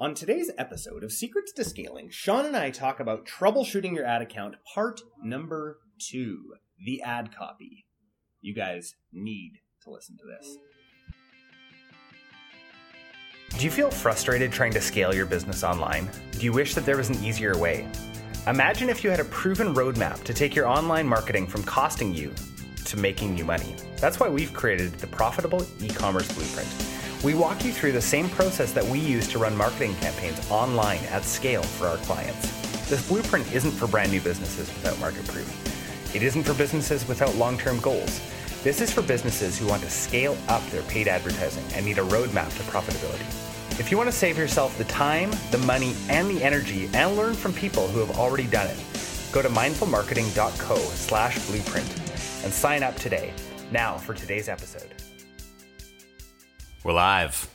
On today's episode of Secrets to Scaling, Sean and I talk about troubleshooting your ad account, part number two the ad copy. You guys need to listen to this. Do you feel frustrated trying to scale your business online? Do you wish that there was an easier way? Imagine if you had a proven roadmap to take your online marketing from costing you to making you money. That's why we've created the Profitable E-commerce Blueprint. We walk you through the same process that we use to run marketing campaigns online at scale for our clients. This blueprint isn't for brand new businesses without market proof. It isn't for businesses without long-term goals. This is for businesses who want to scale up their paid advertising and need a roadmap to profitability. If you want to save yourself the time, the money, and the energy and learn from people who have already done it, go to mindfulmarketing.co slash blueprint and sign up today. Now for today's episode. We're live.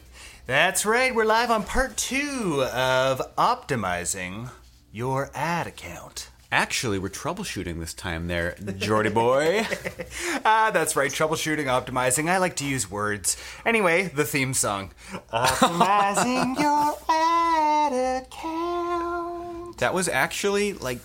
That's right, we're live on part two of optimizing your ad account. Actually, we're troubleshooting this time there, Jordy boy. Ah, that's right, troubleshooting, optimizing. I like to use words. Anyway, the theme song. Optimizing your ad account. that was actually like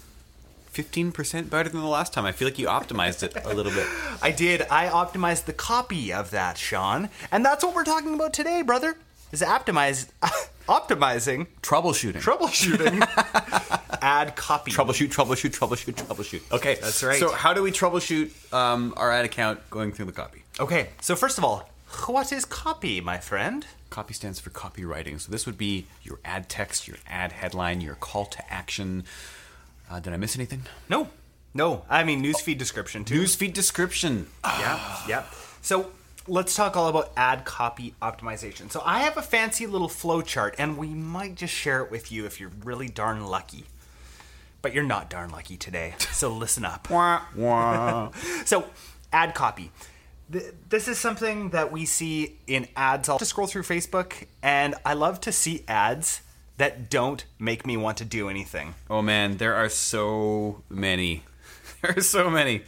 15% better than the last time. I feel like you optimized it a little bit. I did. I optimized the copy of that, Sean. And that's what we're talking about today, brother. Is optimize optimizing Troubleshooting. troubleshooting ad copy. troubleshoot, troubleshoot, troubleshoot, troubleshoot. Okay, That's right. So, how do we troubleshoot um, our ad account going through the copy? Okay, so first of all, what is copy, my friend? Copy stands for copywriting. So, this would be your ad text, your ad headline, your call to action. Uh, did I miss anything? No. No. I mean newsfeed description too. Newsfeed description. Yeah, yeah. So let's talk all about ad copy optimization. So I have a fancy little flow chart, and we might just share it with you if you're really darn lucky. But you're not darn lucky today, so listen up. Wah, wah. So, ad copy. Th- This is something that we see in ads. I'll just scroll through Facebook, and I love to see ads that don't make me want to do anything. Oh man, there are so many. There are so many.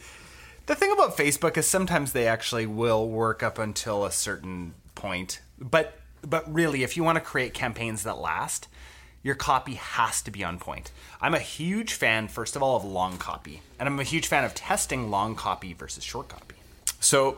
The thing about Facebook is sometimes they actually will work up until a certain point. But but really if you want to create campaigns that last, your copy has to be on point. I'm a huge fan first of all of long copy. And I'm a huge fan of testing long copy versus short copy. So,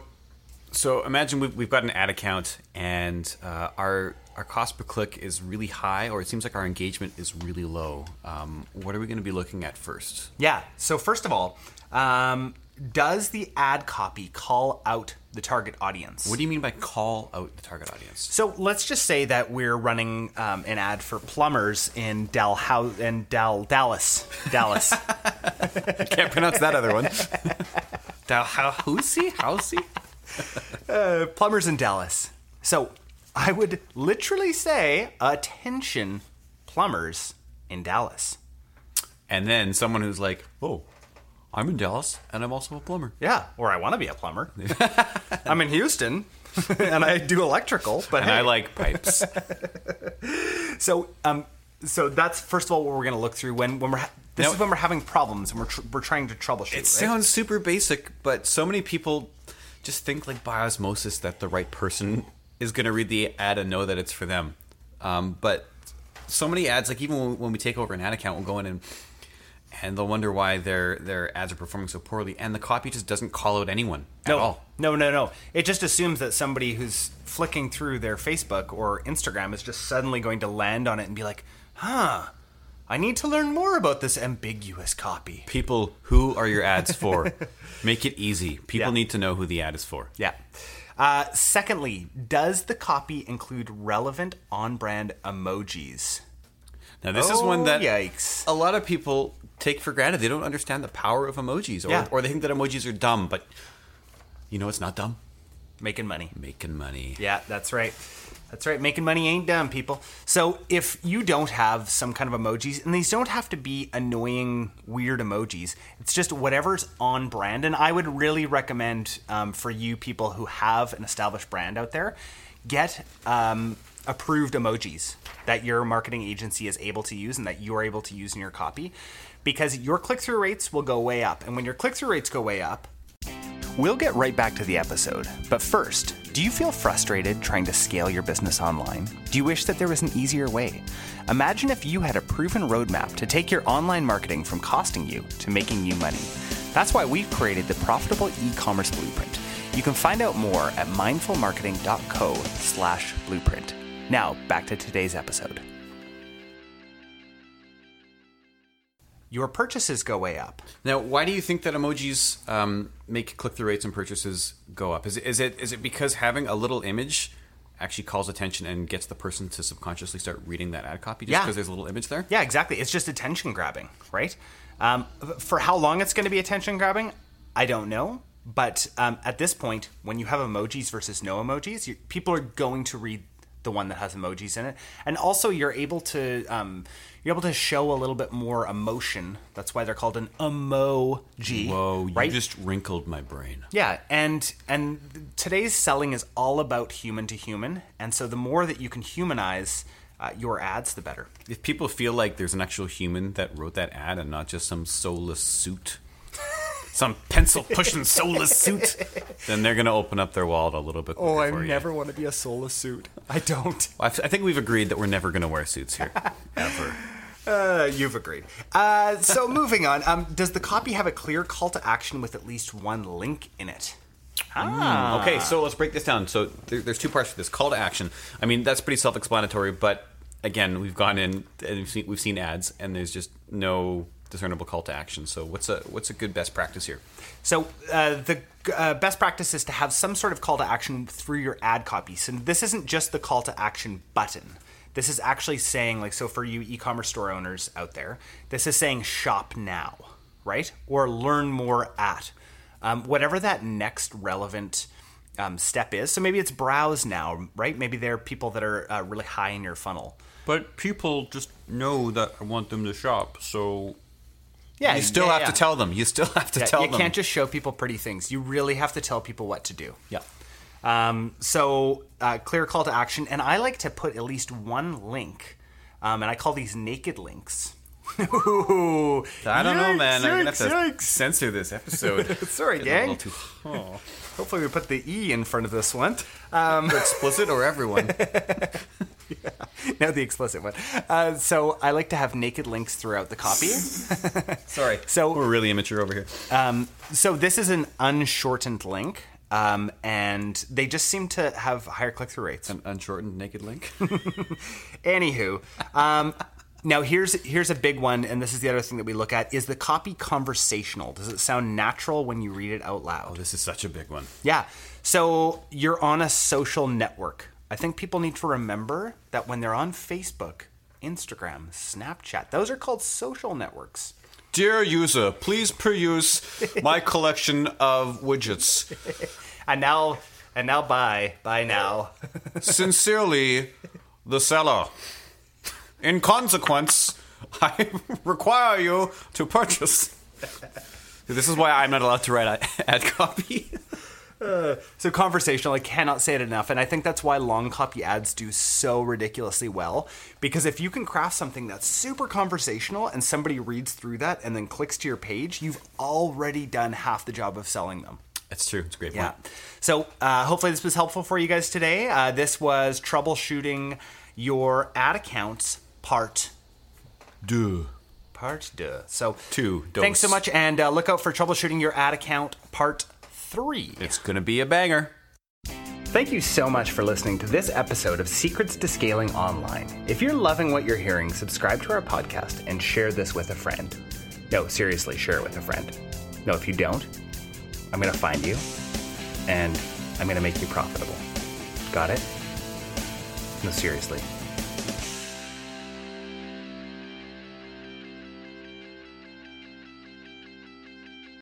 so imagine we've, we've got an ad account and uh, our our cost per click is really high, or it seems like our engagement is really low. Um, what are we going to be looking at first? Yeah. So first of all, um, does the ad copy call out the target audience? What do you mean by call out the target audience? So let's just say that we're running um, an ad for plumbers in Dal in Dal Dallas, Dallas. Can't pronounce that other one. Dalhousie, Housey. uh, plumbers in Dallas. So I would literally say, attention, plumbers in Dallas. And then someone who's like, "Oh, I'm in Dallas, and I'm also a plumber." Yeah, or I want to be a plumber. I'm in Houston, and I do electrical. But And hey. I like pipes. so um, so that's first of all what we're going to look through when when we're ha- this Now- is when we're having problems and we're tr- we're trying to troubleshoot. It right? sounds super basic, but so many people just think like by osmosis that the right person is going to read the ad and know that it's for them. Um, but so many ads, like even when, when we take over an ad account, we'll go in and and they'll wonder why their their ads are performing so poorly, and the copy just doesn't call out anyone at no, all. No, no, no. It just assumes that somebody who's flicking through their Facebook or Instagram is just suddenly going to land on it and be like, huh, I need to learn more about this ambiguous copy. People, who are your ads for? Make it easy. People Yeah. need to know who the ad is for. Yeah. Uh, secondly, does the copy include relevant on brand emojis? Now, this is one that yikes. a lot of people take for granted. They don't understand the power of emojis, or, Yeah. or they think that emojis are dumb. But you know, it's not dumb. Making money. Making money. Yeah, that's right. That's right. Making money ain't dumb, people. So if you don't have some kind of emojis, and these don't have to be annoying, weird emojis, it's just whatever's on brand. And I would really recommend um, for you people who have an established brand out there, get um, approved emojis that your marketing agency is able to use and that you're able to use in your copy, because your click through rates will go way up. And when your click through rates go way up, We'll get right back to the episode, but first, do you feel frustrated trying to scale your business online? Do you wish that there was an easier way? Imagine if you had a proven roadmap to take your online marketing from costing you to making you money. That's why we've created the Profitable E-commerce Blueprint. You can find out more at mindfulmarketing.co slash blueprint. Now, back to today's episode. Your purchases go way up. Now, why do you think that emojis um, make click through rates and purchases go up? Is it, is it is it because having a little image actually calls attention and gets the person to subconsciously start reading that ad copy just Yeah. because there's a little image there? Yeah, exactly. It's just attention grabbing, right? Um, for how long it's going to be attention grabbing, I don't know. But um, at this point, when you have emojis versus no emojis, people are going to read the one that has emojis in it, and also you're able to um, you're able to show a little bit more emotion. That's why they're called an emoji. Whoa, you right? just wrinkled my brain. Yeah, and and today's selling is all about human to human, and so the more that you can humanize uh, your ads, the better. If people feel like there's an actual human that wrote that ad and not just some soulless suit, some pencil pushing soulless suit, then they're going to open up their wallet a little bit. Oh, I for you. want to be a soulless suit. I don't. I I think we've agreed that we're never going to wear suits here, ever. Uh, you've agreed. Uh, so moving on. Um, does the copy have a clear call to action with at least one link in it? Ah, Okay, so let's break this down. So there, there's two parts to this. Call to action. I mean, that's pretty self-explanatory, but again, we've gone in and we've seen, we've seen ads, and there's just no discernible call to action. So what's a what's a good best practice here? So uh, the uh, best practice is to have some sort of call to action through your ad copy. So this isn't just the call to action button. This is actually saying, like, so for you e-commerce store owners out there, this is saying shop now, right? Or learn more at. Um, whatever that next relevant um, step is. So maybe it's browse now, right? Maybe there are people that are uh, really high in your funnel. But people just know that I want them to shop, so Yeah, You still yeah, have yeah. to tell them. You still have to Yeah, tell you them. You can't just show people pretty things. You really have to tell people what to do. Yeah. Um, so uh, clear call to action, and I like to put at least one link, um, and I call these naked links. Ooh, I don't know, yikes, man. I'm gonna have to yikes. censor this episode. Sorry, a gang. too Hopefully, we put the e in front of this one. explicit or everyone. no, the explicit one. Uh, so I like to have naked links throughout the copy. Sorry. So- we're really immature over here. Um, so this is an unshortened link, um, and they just seem to have higher click through rates. An unshortened naked link. Anywho, um, now here's here's a big one, and this is the other thing that we look at: is the copy conversational? Does it sound natural when you read it out loud? Oh, this is such a big one. Yeah. So you're on a social network. I think people need to remember that when they're on Facebook, Instagram, Snapchat, those are called social networks. Dear user, please peruse my collection of widgets. And now, and now, buy, buy now. Sincerely, the seller. In consequence, I require you to purchase. This is why I'm not allowed to write ad copy. So conversational, I cannot say it enough, and I think that's why long copy ads do so ridiculously well. Because if you can craft something that's super conversational and somebody reads through that and then clicks to your page, you've already done half the job of selling them. That's true. It's a great point. Yeah. So uh, hopefully this was helpful for you guys today. Uh, this was troubleshooting your ad accounts part Duh. part deux. So Two, Thanks so much, and uh, look out for troubleshooting your ad account part three. It's going to be a banger. Thank you so much for listening to this episode of Secrets to Scaling Online. If you're loving what you're hearing, subscribe to our podcast and share this with a friend. No, seriously, share it with a friend. No, if you don't, I'm going to find you and I'm going to make you profitable. Got it? No, seriously.